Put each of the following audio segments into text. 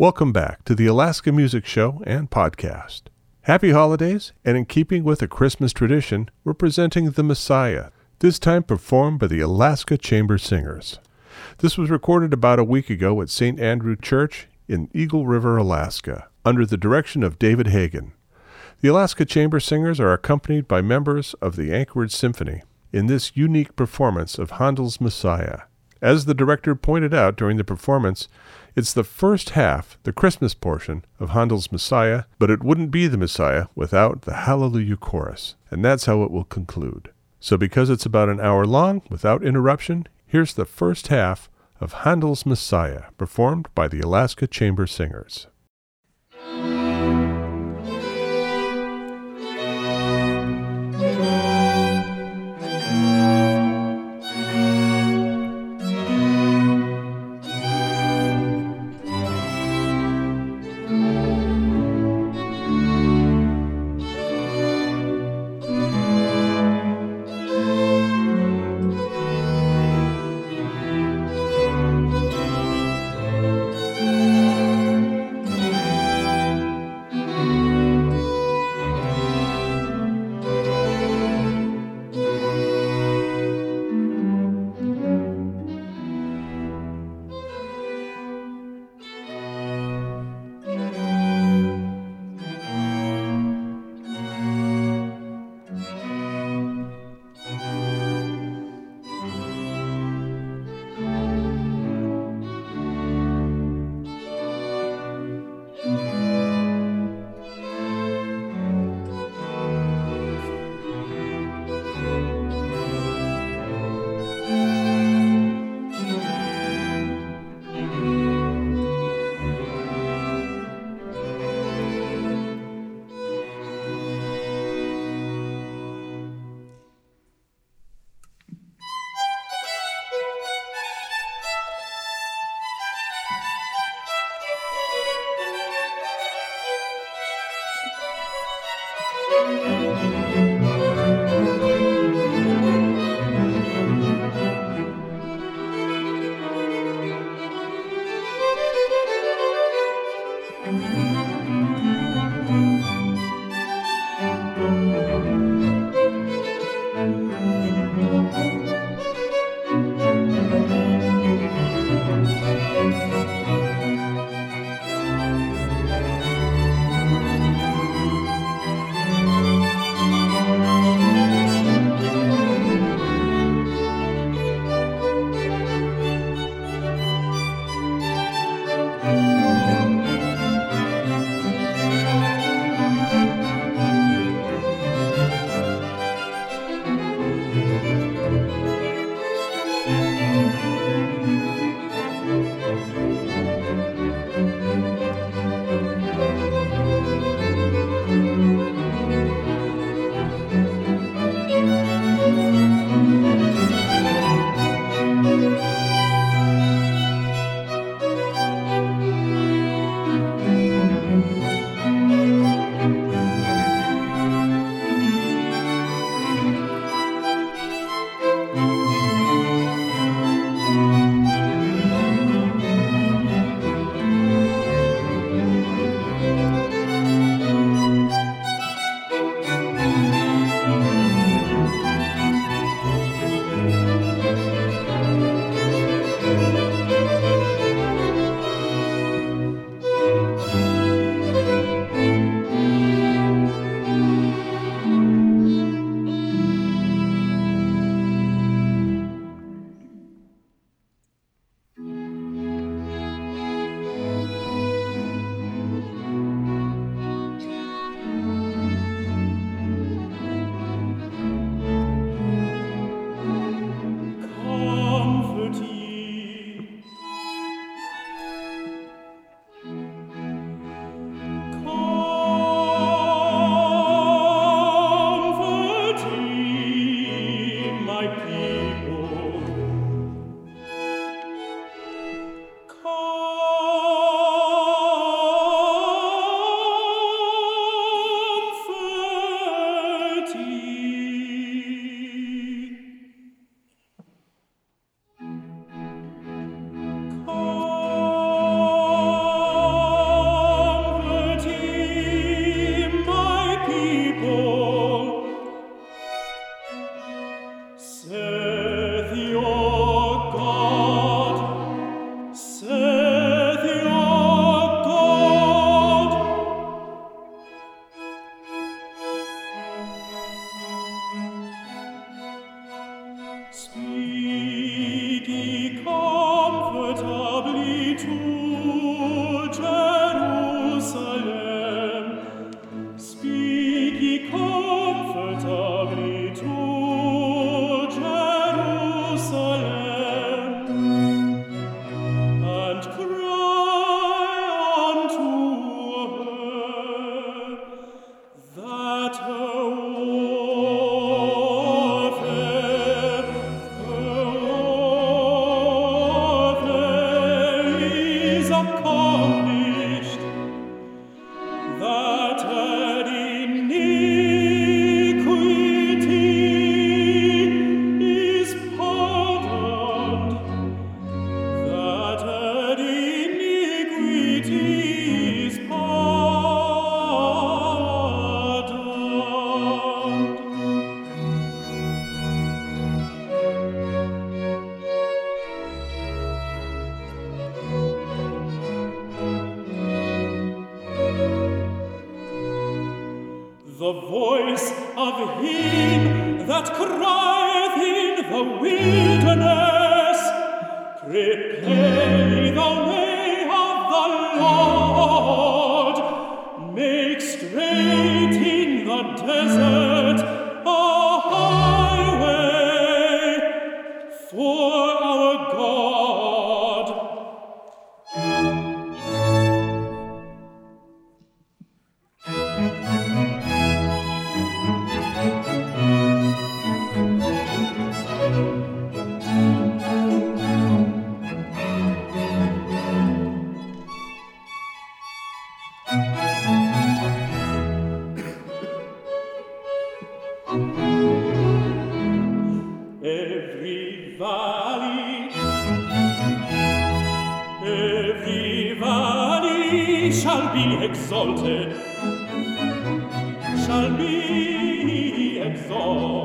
Welcome back to the Alaska Music Show and podcast. Happy holidays, and in keeping with a Christmas tradition, we're presenting The Messiah, this time performed by the Alaska Chamber Singers. This was recorded about a week ago at St. Andrew Church in Eagle River, Alaska, under the direction of David Hagen. The Alaska Chamber Singers are accompanied by members of the Anchorage Symphony in this unique performance of Handel's Messiah. As the director pointed out during the performance, it's the first half, the Christmas portion, of Handel's Messiah, but it wouldn't be the Messiah without the Hallelujah chorus, and that's how it will conclude. So, because it's about an hour long, without interruption, here's the first half of Handel's Messiah, performed by the Alaska Chamber Singers. shall be exalted, shall be exalted.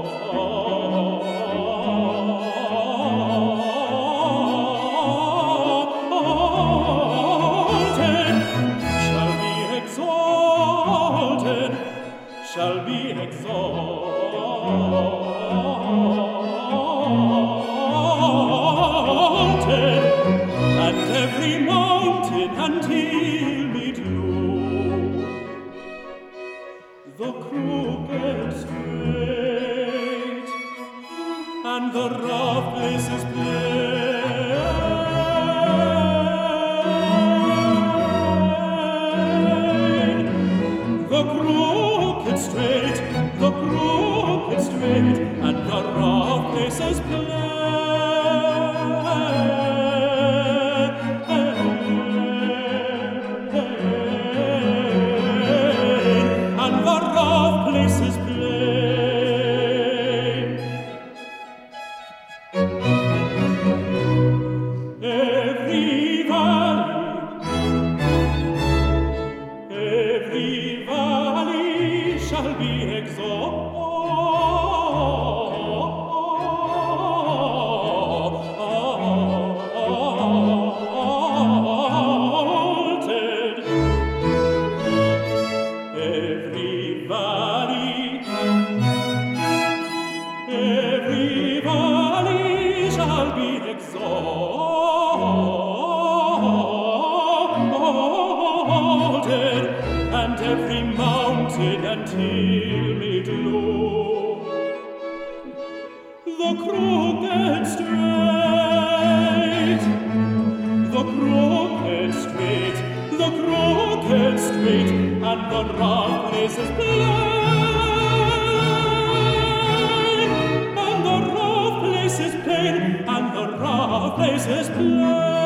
and every mountain and hill it low. The crooked straight, the crooked straight, the crooked straight, and the rough places plain, and the rough places plain, and the rough places plain.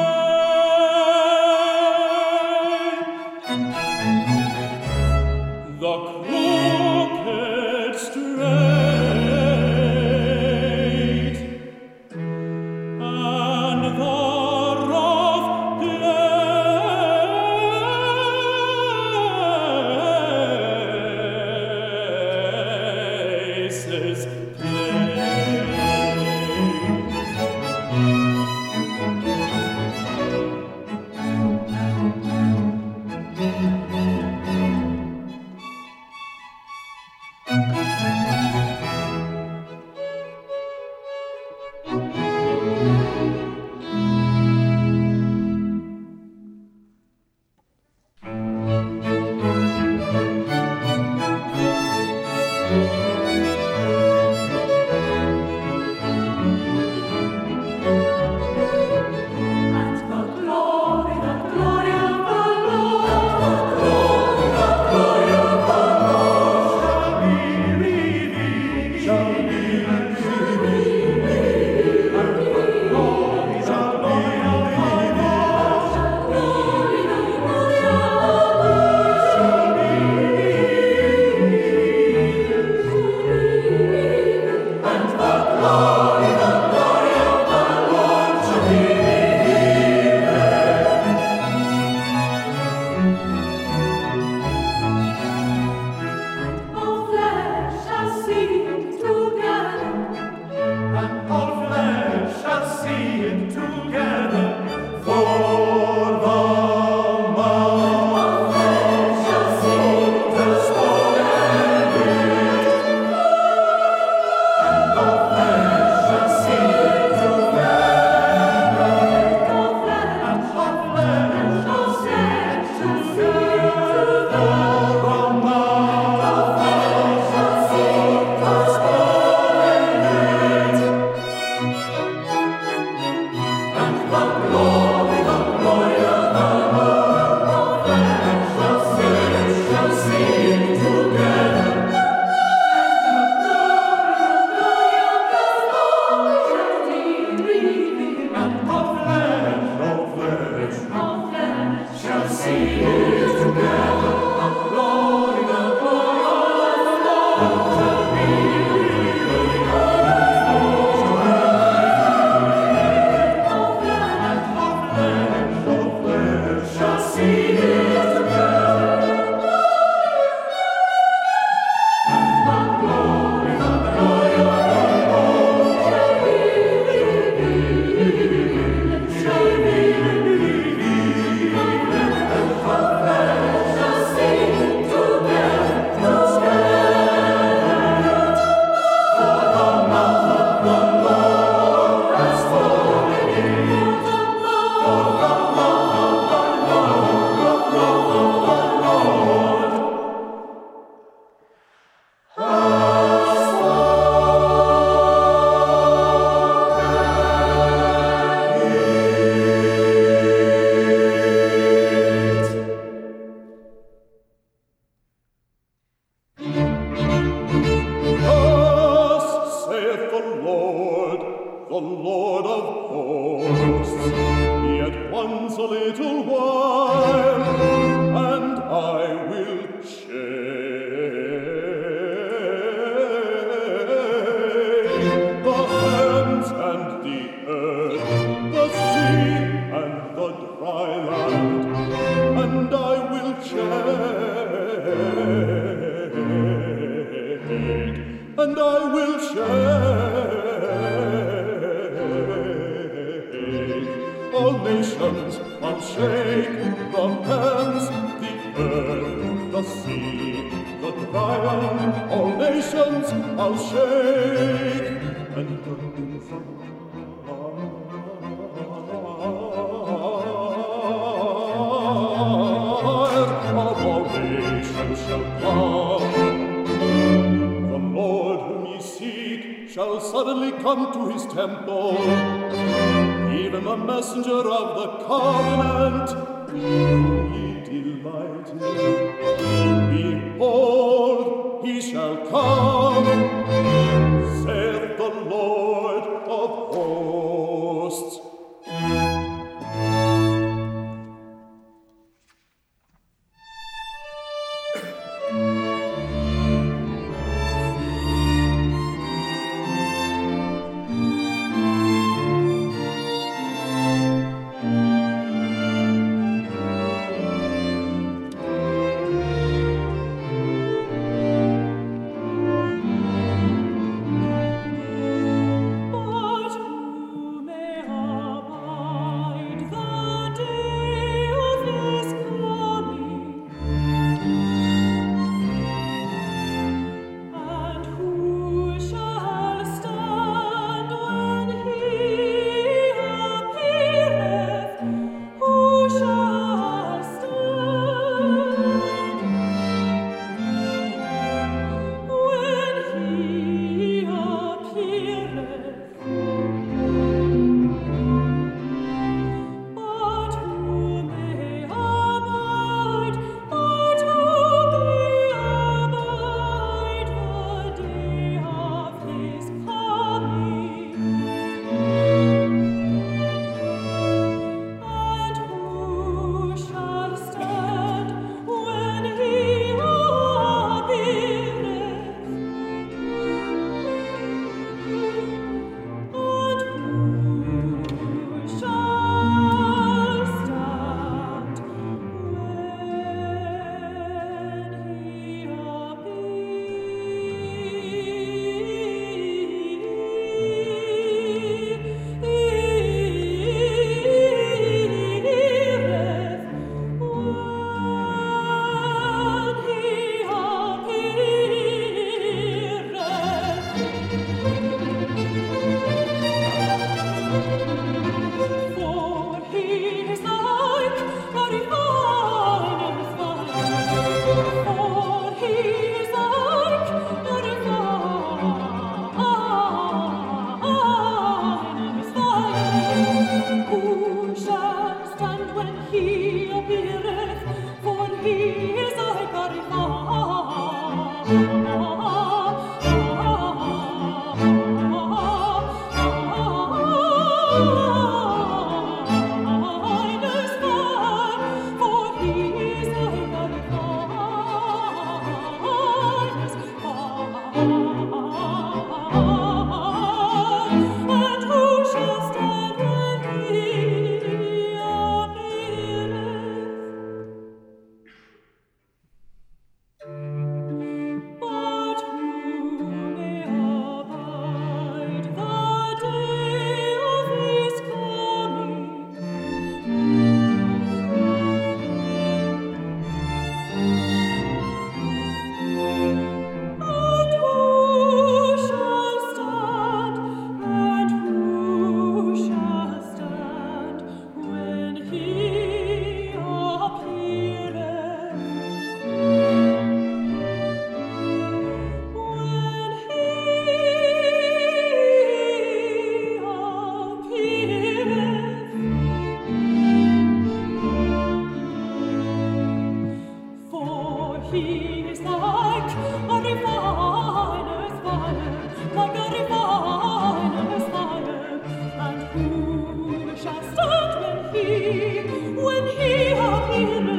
He, when he appeareth?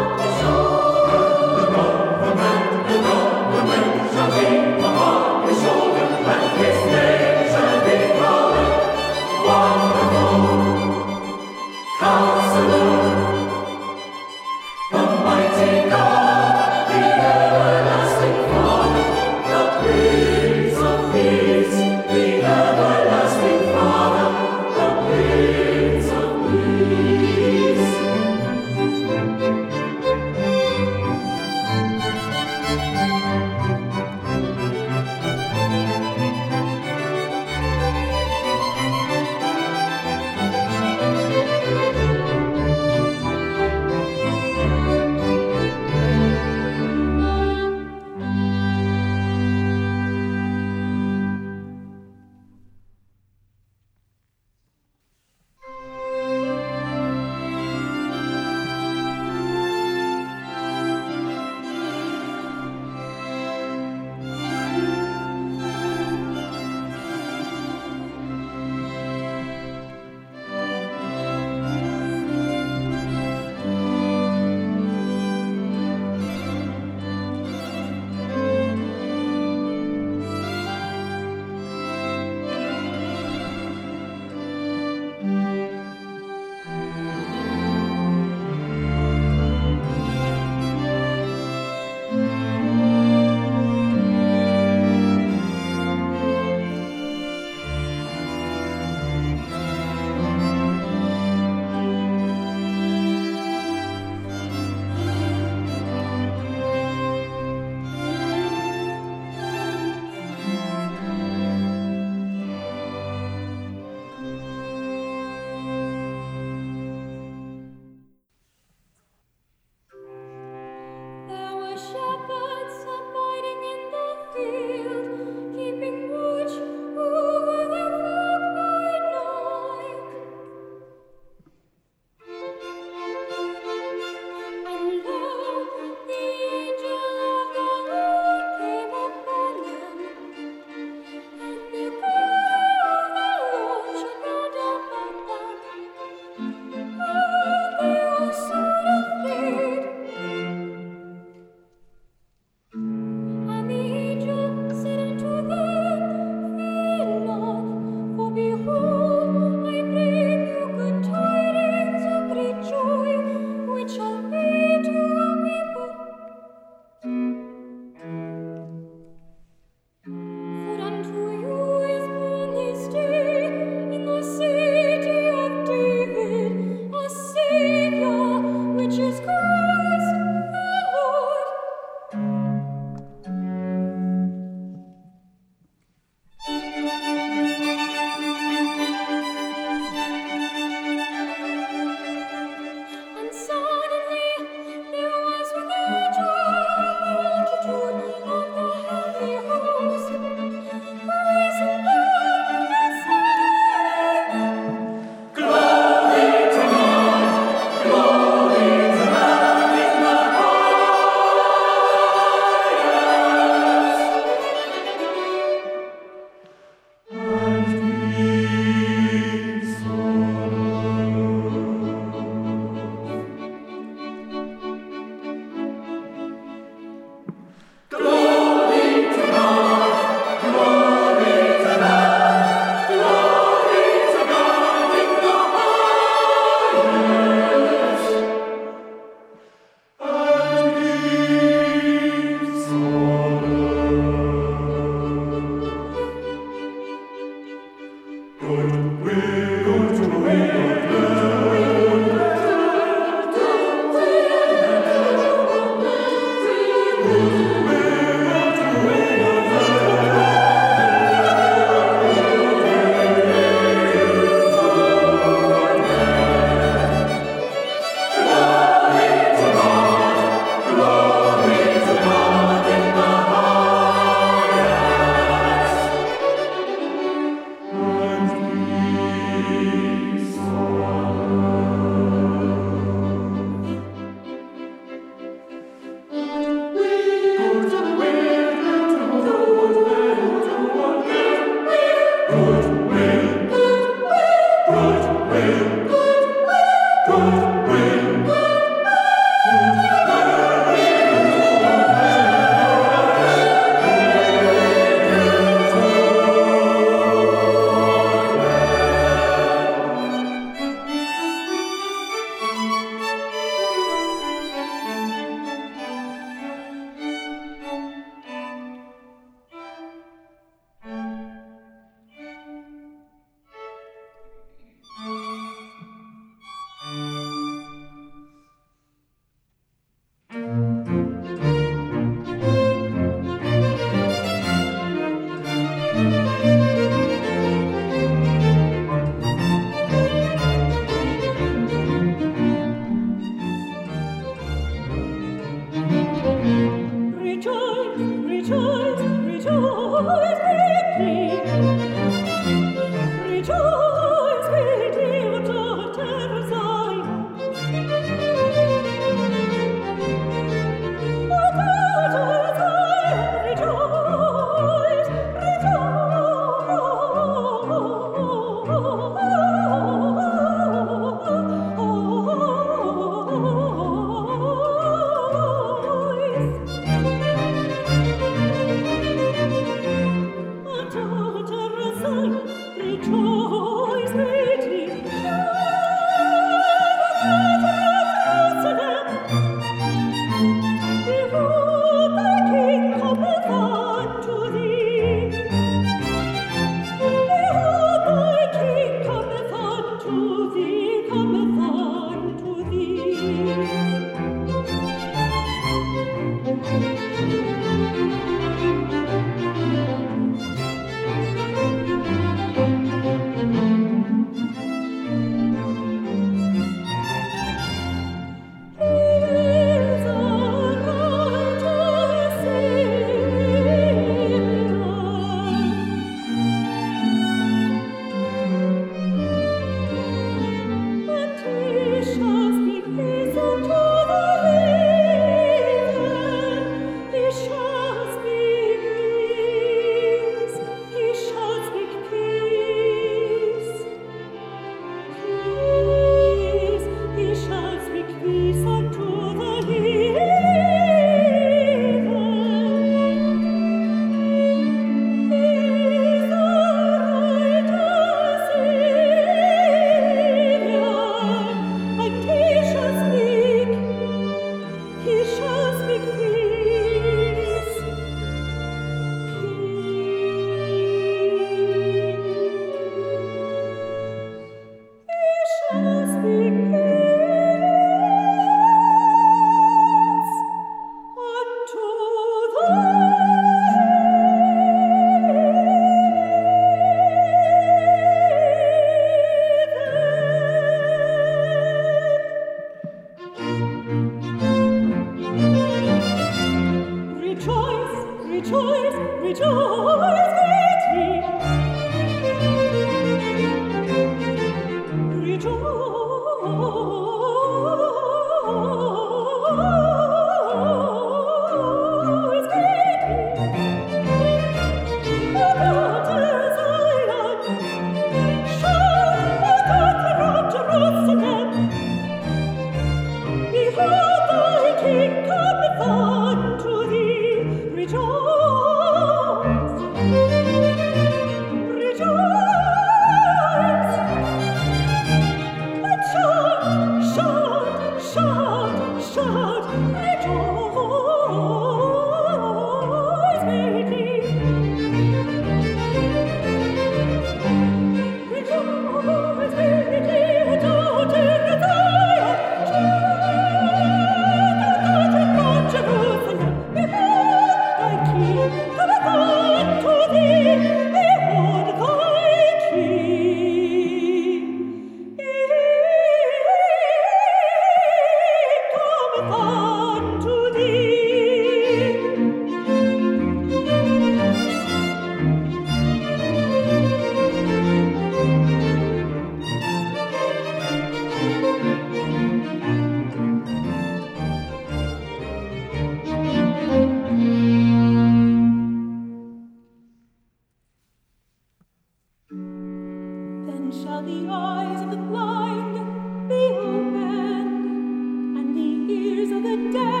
the day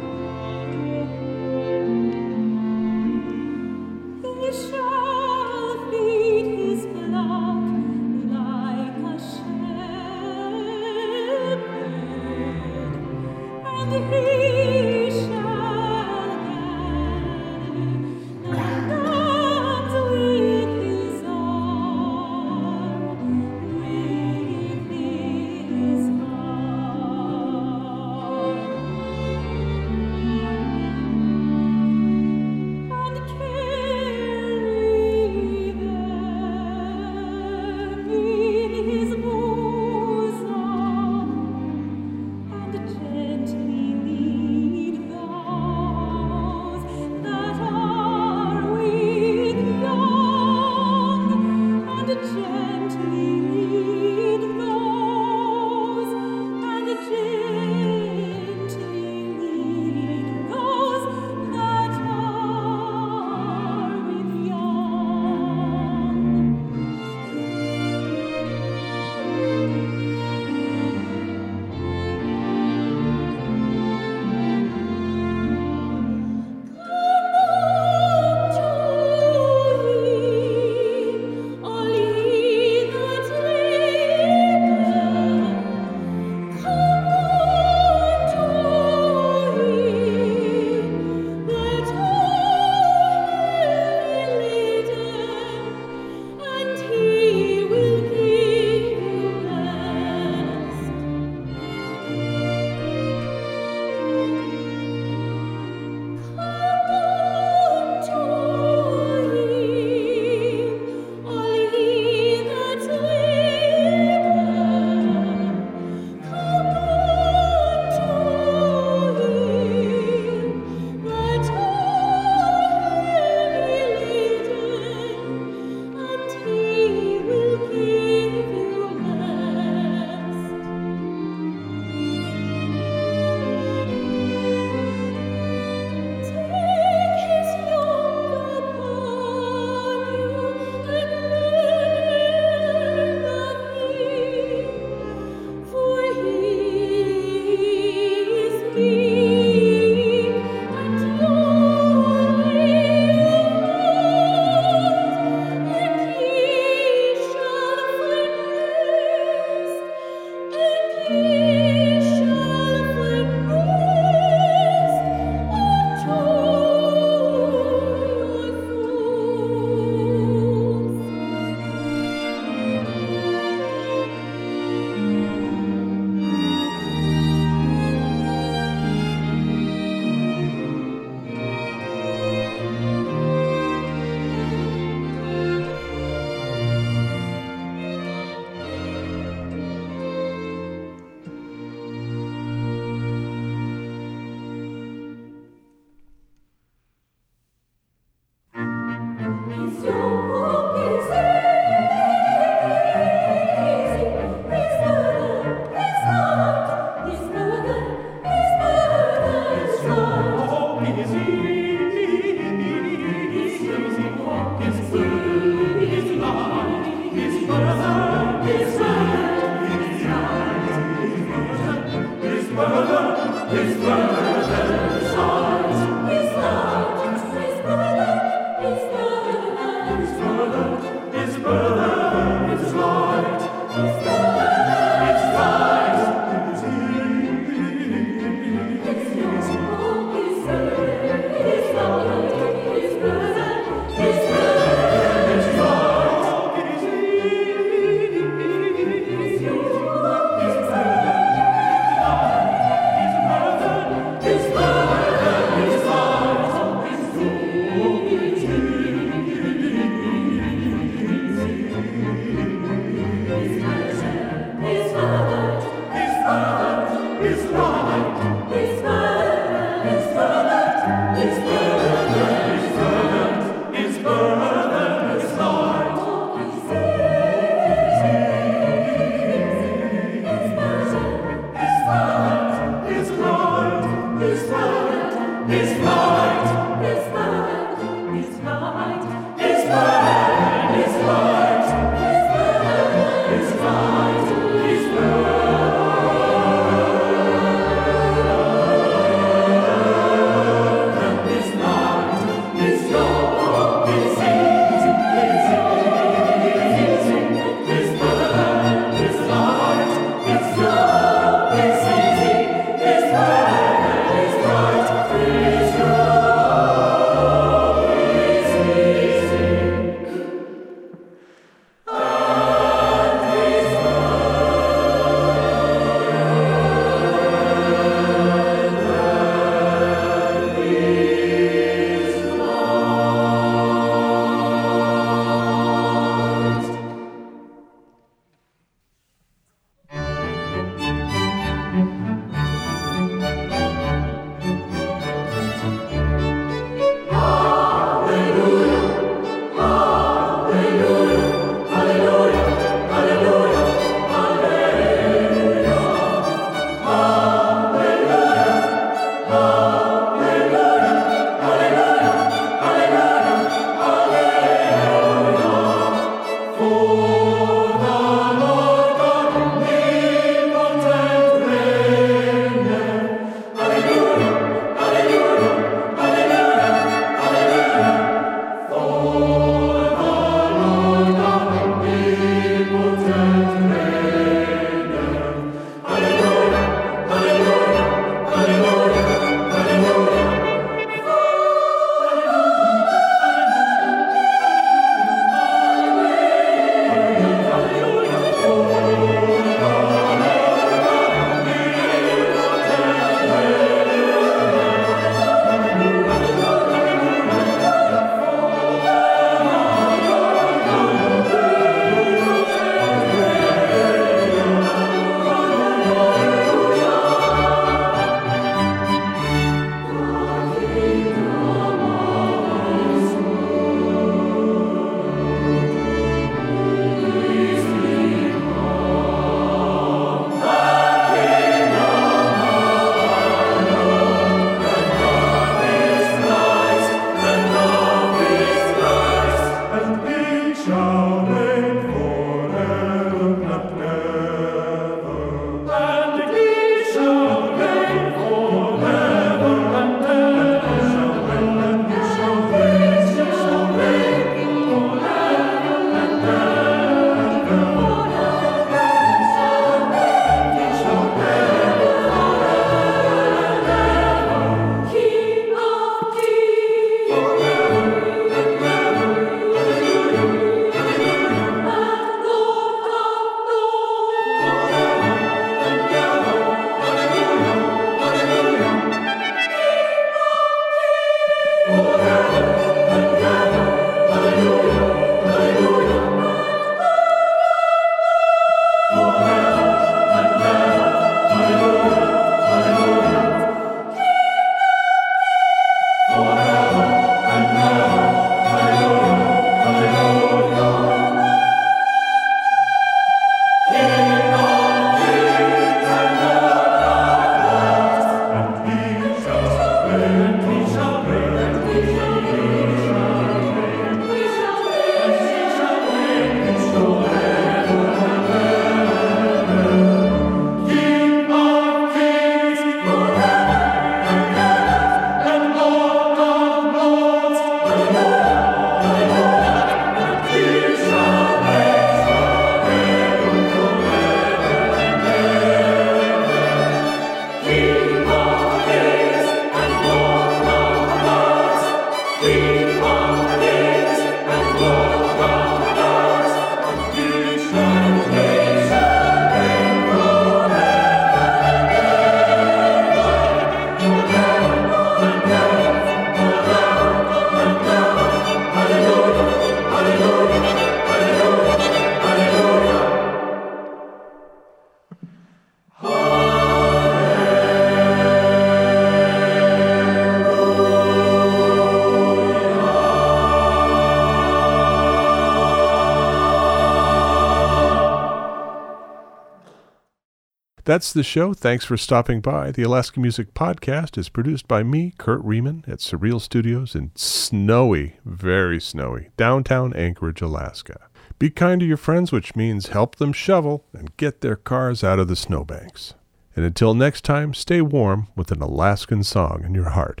That's the show. Thanks for stopping by. The Alaska Music Podcast is produced by me, Kurt Riemann, at Surreal Studios in snowy, very snowy, downtown Anchorage, Alaska. Be kind to your friends, which means help them shovel and get their cars out of the snowbanks. And until next time, stay warm with an Alaskan song in your heart.